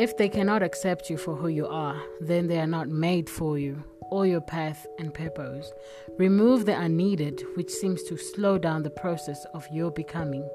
If they cannot accept you for who you are, then they are not made for you or your path and purpose. Remove the unneeded, which seems to slow down the process of your becoming.